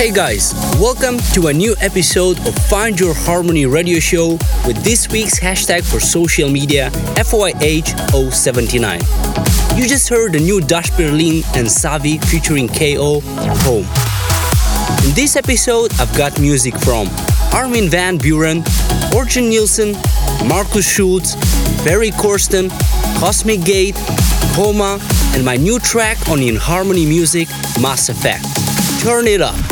Hey guys, welcome to a new episode of Find Your Harmony radio show with this week's hashtag for social media FYH079. You just heard the new Dash Berlin and Savi featuring KO Home. In this episode, I've got music from Armin van Buuren, Orjan Nilsen, Markus Schulz, Ferry Corsten, Cosmic Gate, Coma, and my new track on In Harmony Music, Mass Effect. Turn it up.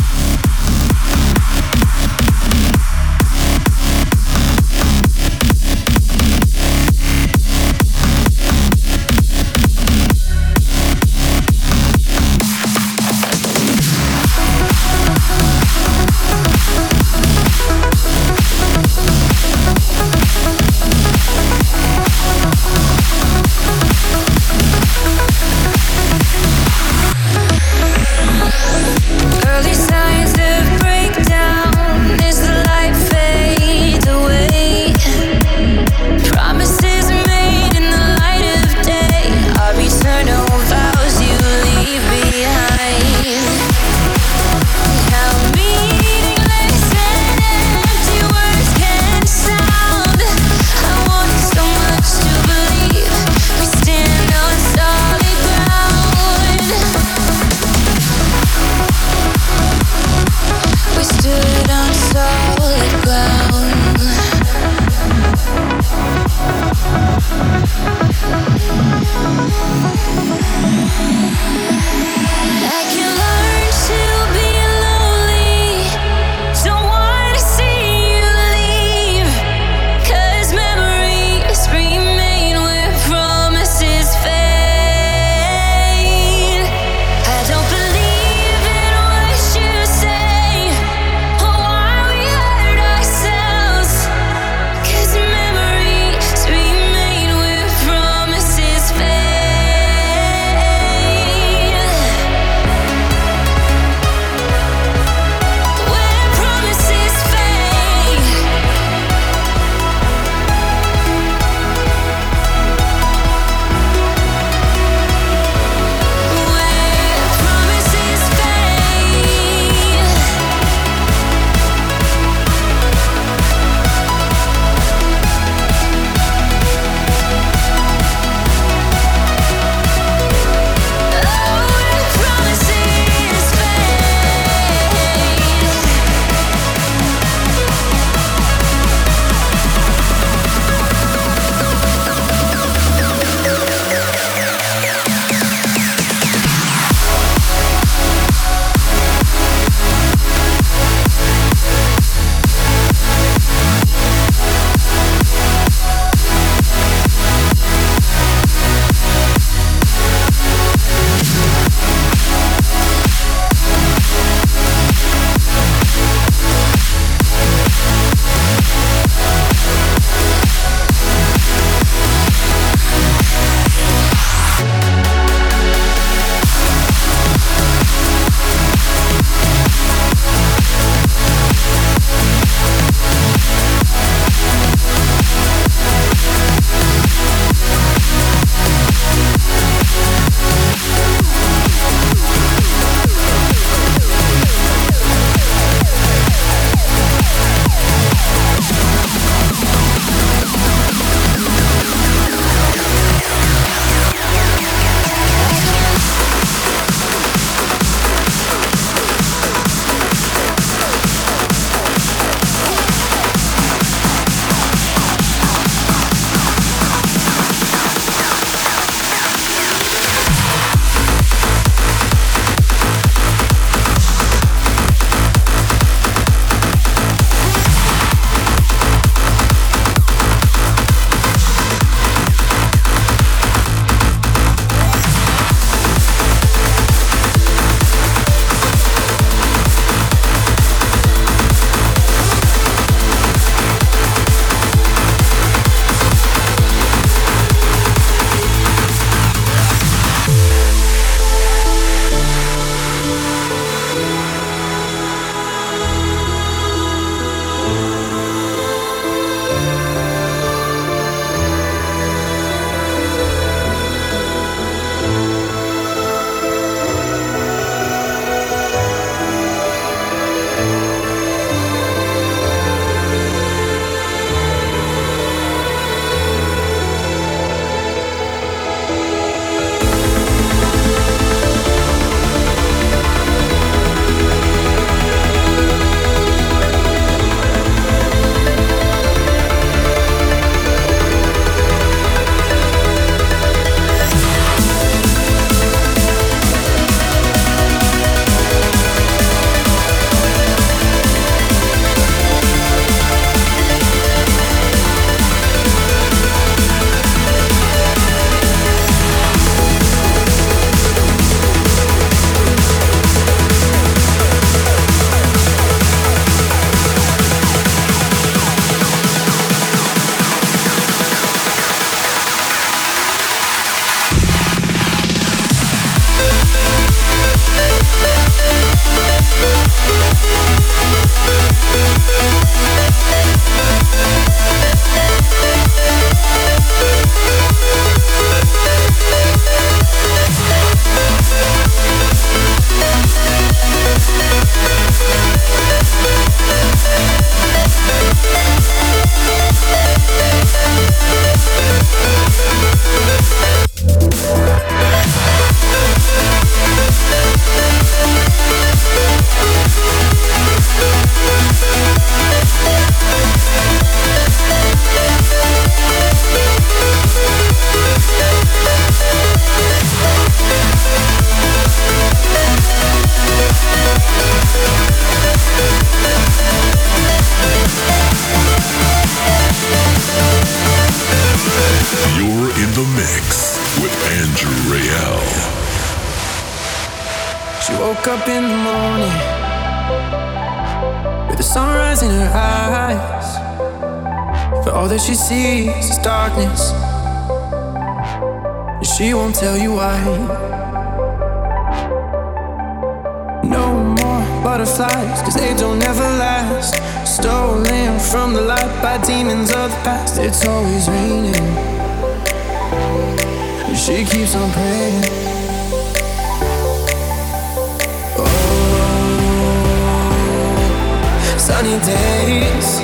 Sunny days.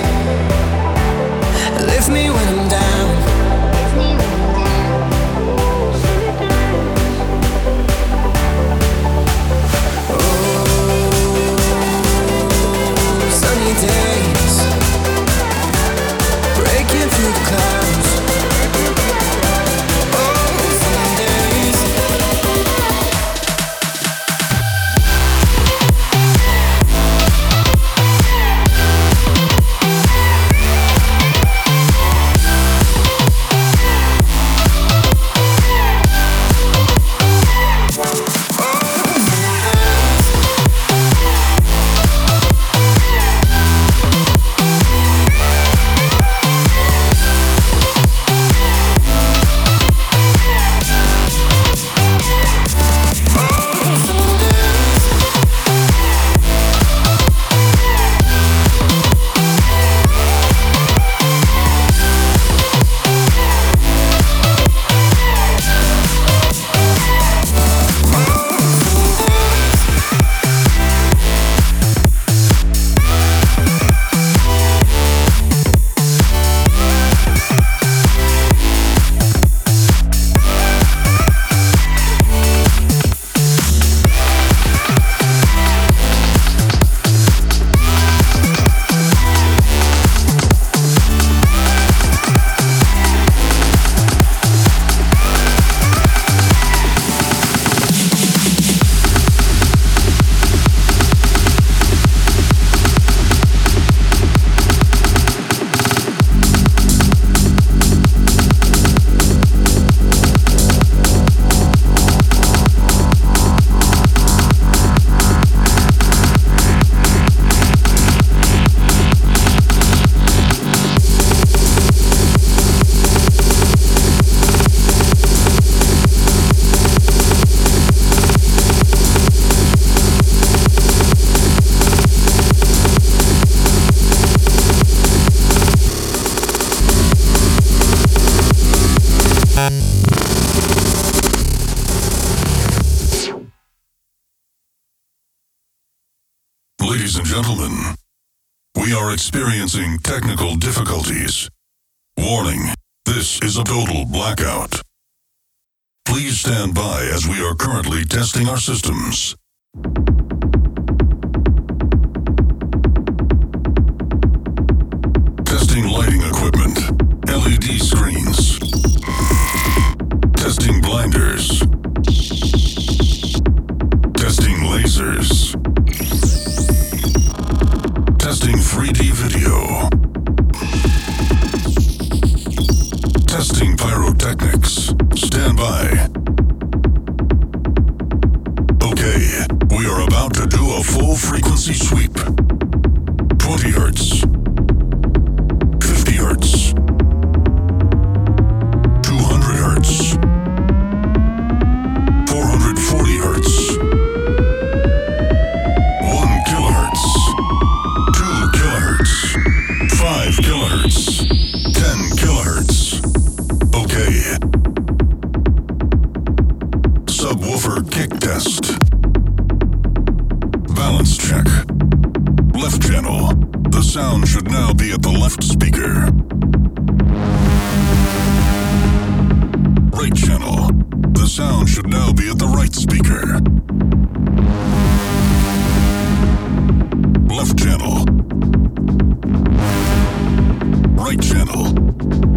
Lift me experiencing technical difficulties. Warning, this is a total blackout. Please stand by as we are currently testing our systems. Testing lighting equipment, LED screens. Testing blinders. Testing lasers. Testing 3D video. Testing pyrotechnics. Stand by. Okay, we are about to do a full frequency sweep. 20 hertz. Check. Left channel. The sound should now be at the left speaker. Right channel. The sound should now be at the right speaker. Left channel. Right channel.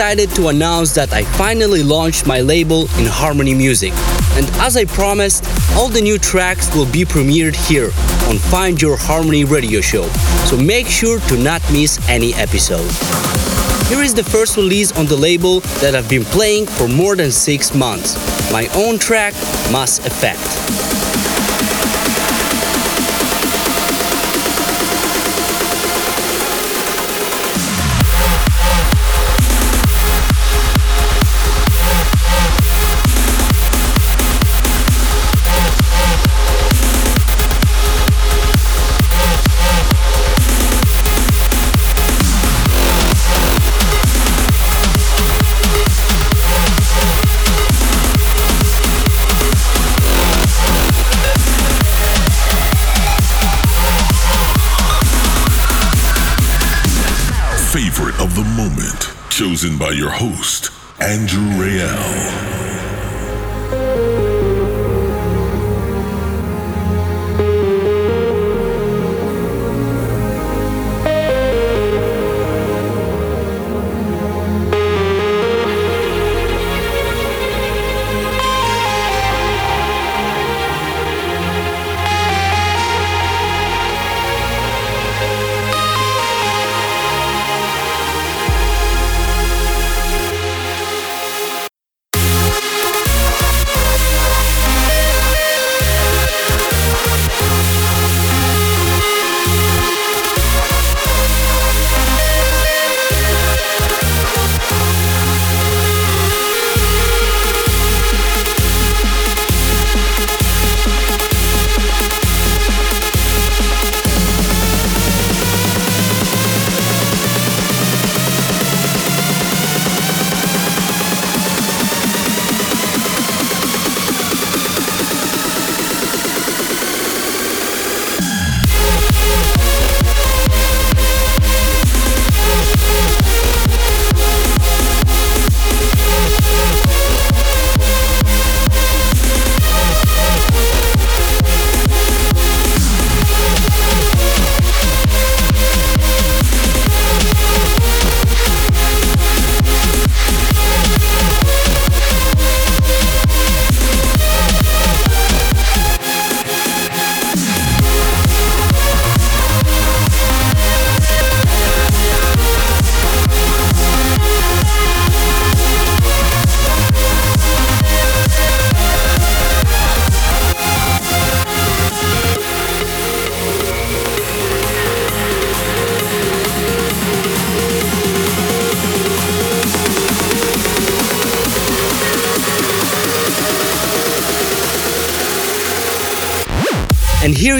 Excited to announce that I finally launched my label in Harmony Music. And as I promised, all the new tracks will be premiered here on Find Your Harmony radio show. So make sure to not miss any episode. Here is the first release on the label that I've been playing for more than six months. My own track, Mass Effect.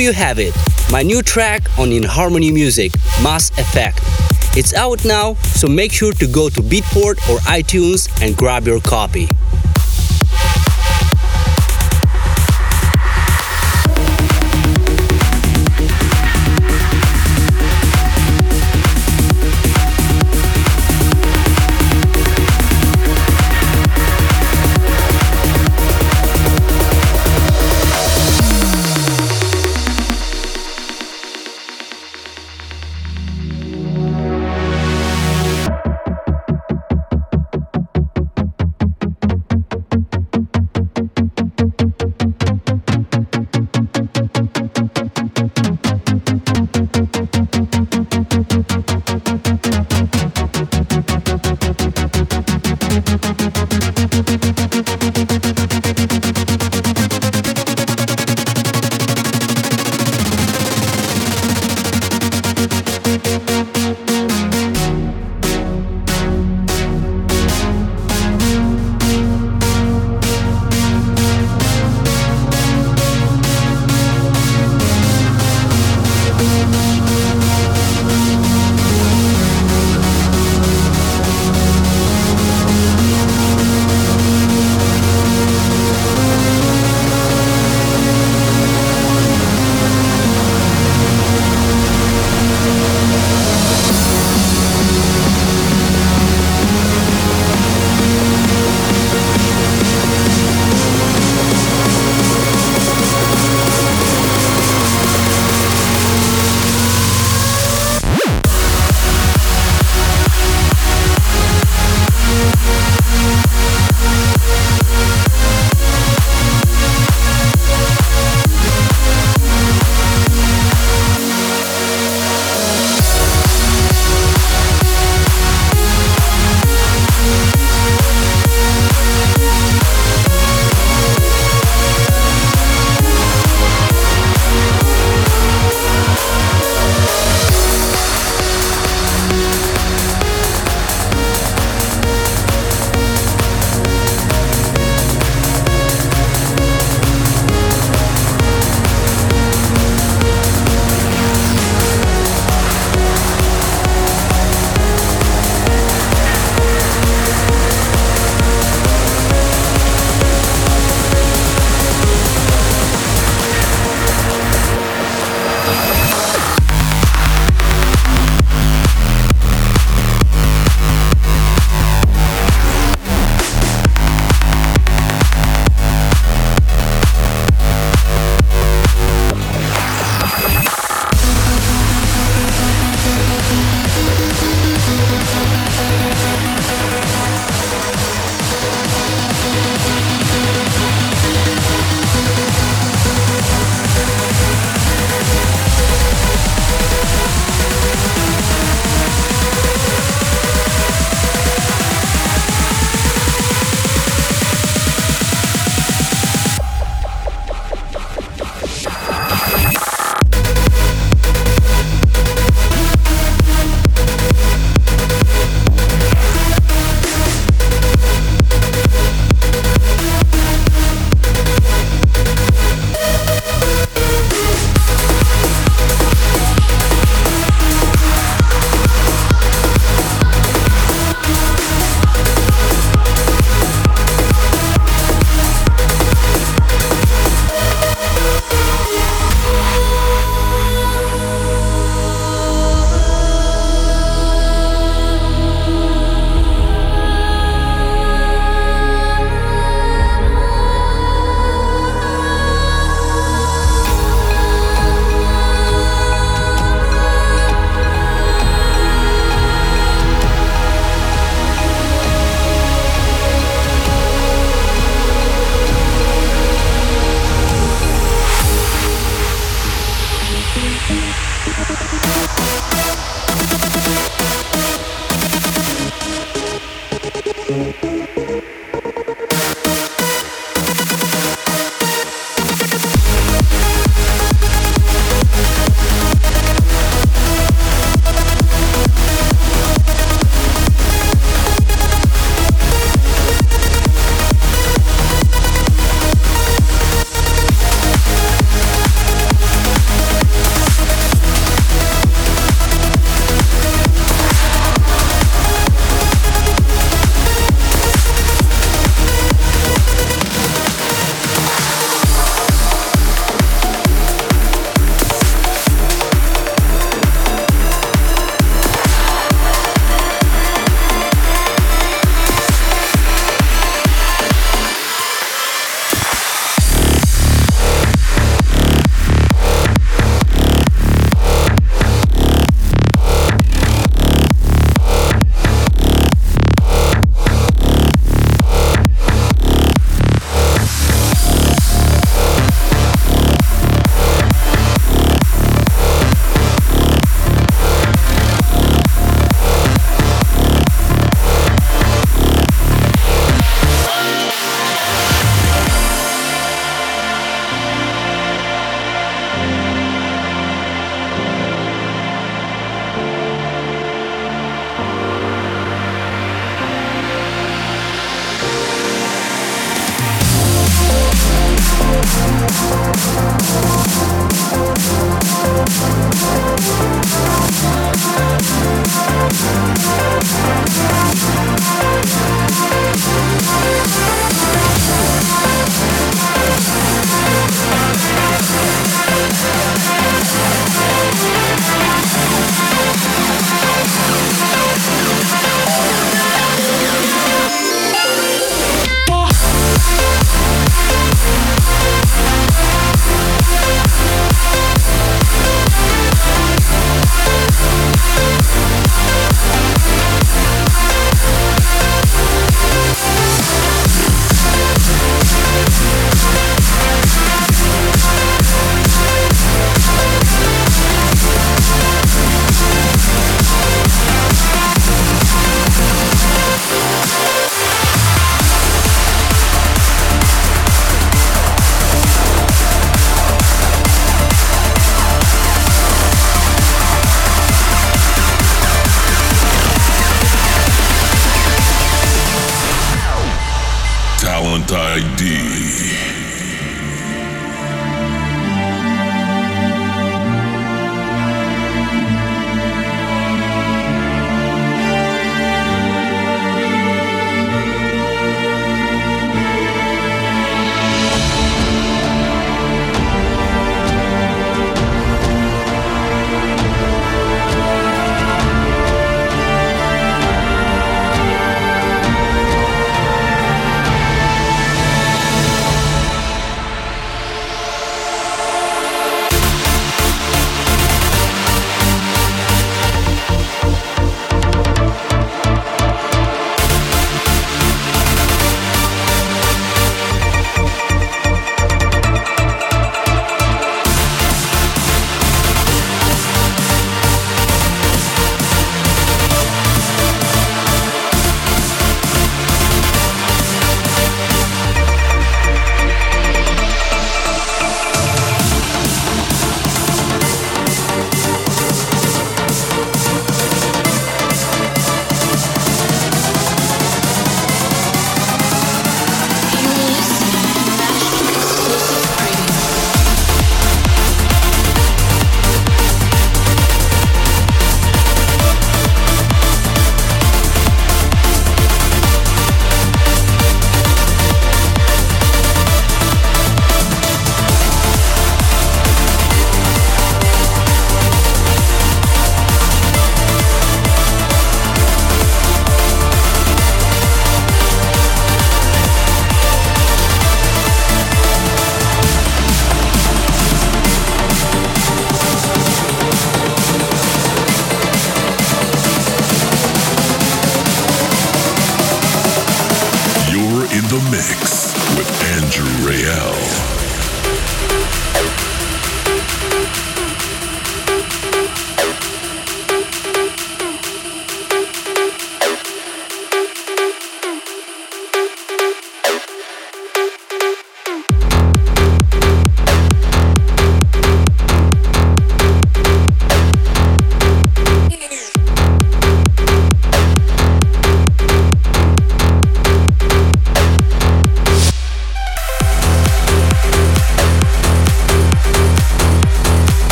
You have it, my new track on In Harmony Music, Mass Effect. It's out now, so make sure to go to Beatport or iTunes and grab your copy. ID.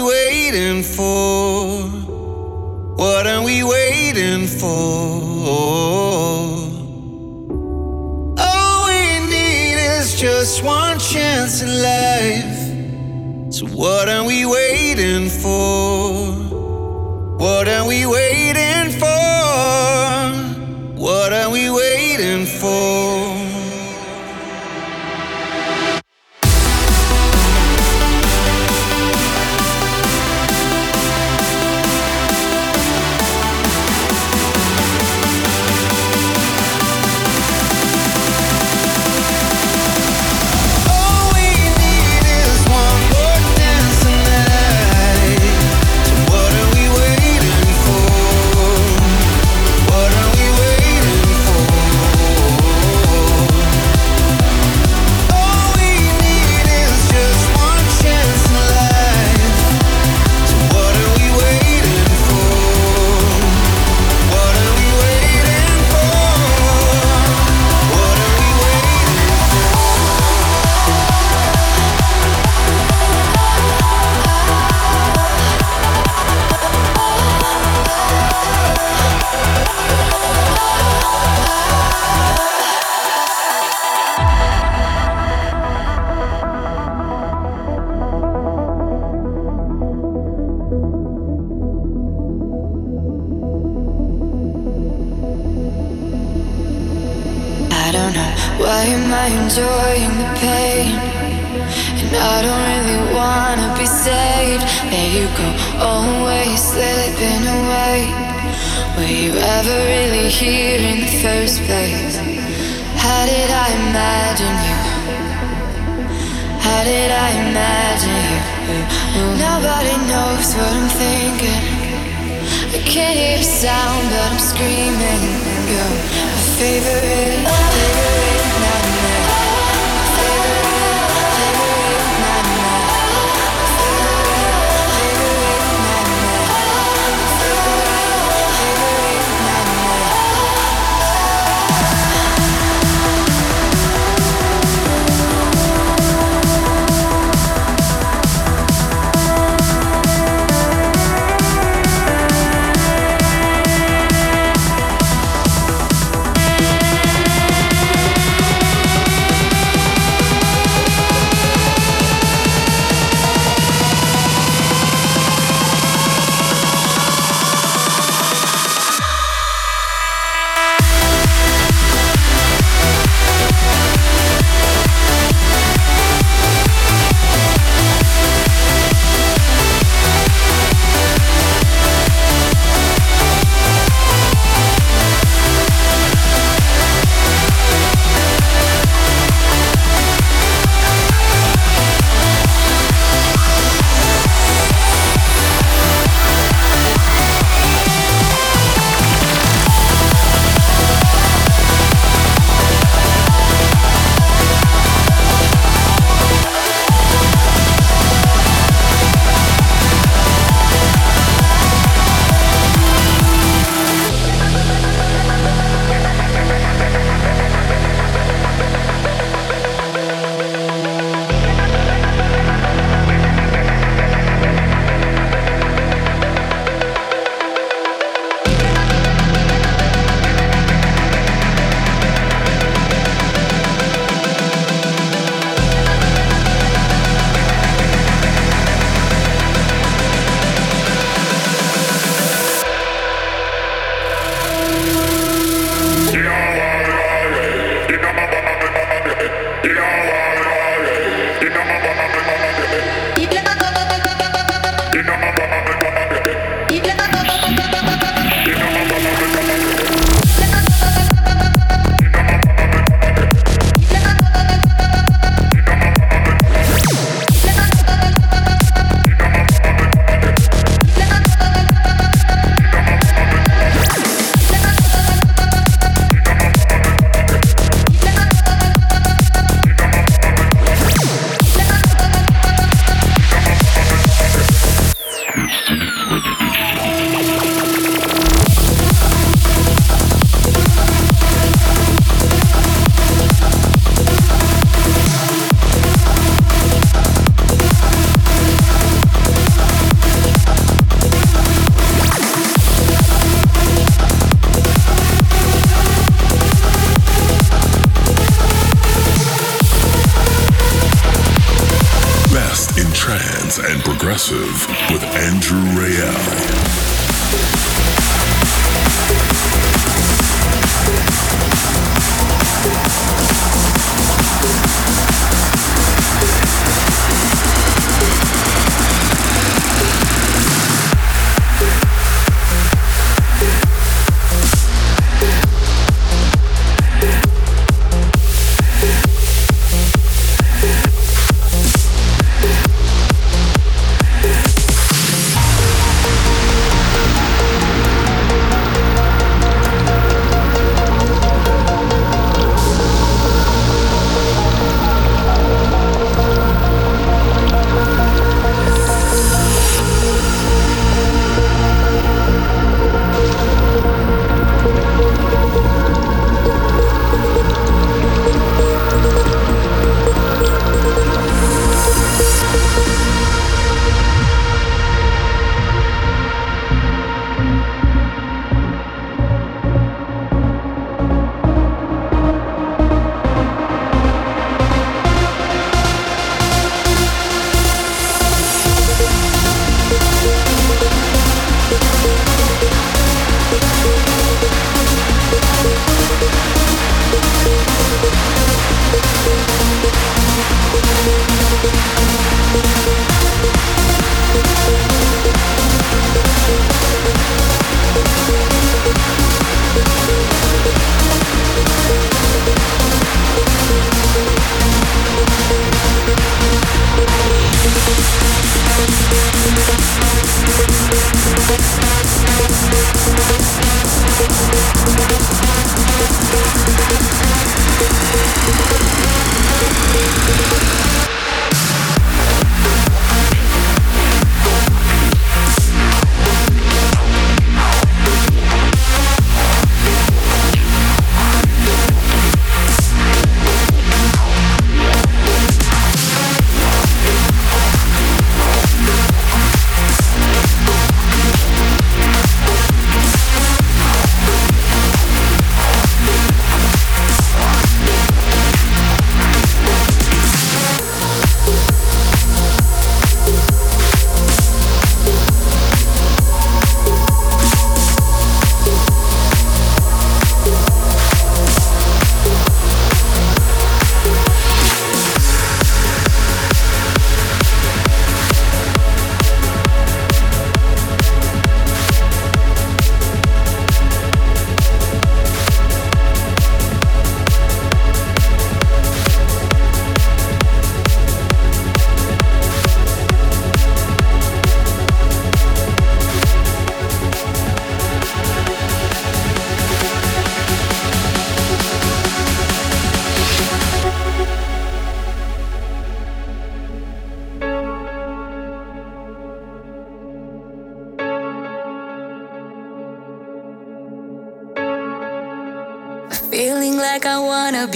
we waiting for? What are we waiting for? All we need is just one chance in life. So, what are we waiting for? What are we waiting How did I imagine you? Nobody knows what I'm thinking. I can't hear a sound, but I'm screaming. You're my favorite. favorite.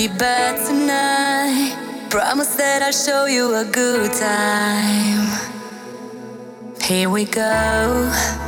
Be bad tonight. Promise that I'll show you a good time. Here we go.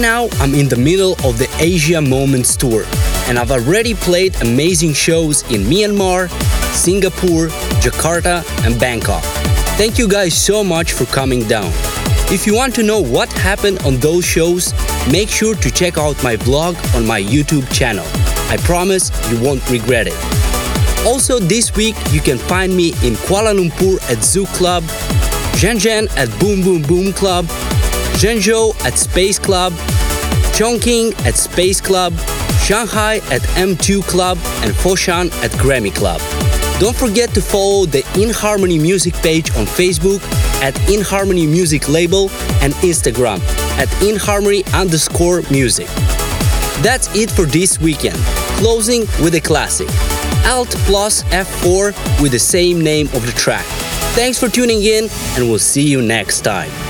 Now, I'm in the middle of the Asia Moments Tour, and I've already played amazing shows in Myanmar, Singapore, Jakarta, and Bangkok. Thank you guys so much for coming down. If you want to know what happened on those shows, make sure to check out my vlog on my YouTube channel. I promise you won't regret it. Also, this week you can find me in Kuala Lumpur at Zouk Club, Shenzhen at Boom Boom Boom Club, Zhengzhou at Space Club, Chongqing at Space Club, Shanghai at M2 Club, and Foshan at Grammy Club. Don't forget to follow the In Harmony Music page on Facebook at In Harmony Music Label and Instagram at In Harmony underscore music. That's it for this weekend. Closing with a classic. Alt plus F4 with the same name of the track. Thanks for tuning in and we'll see you next time.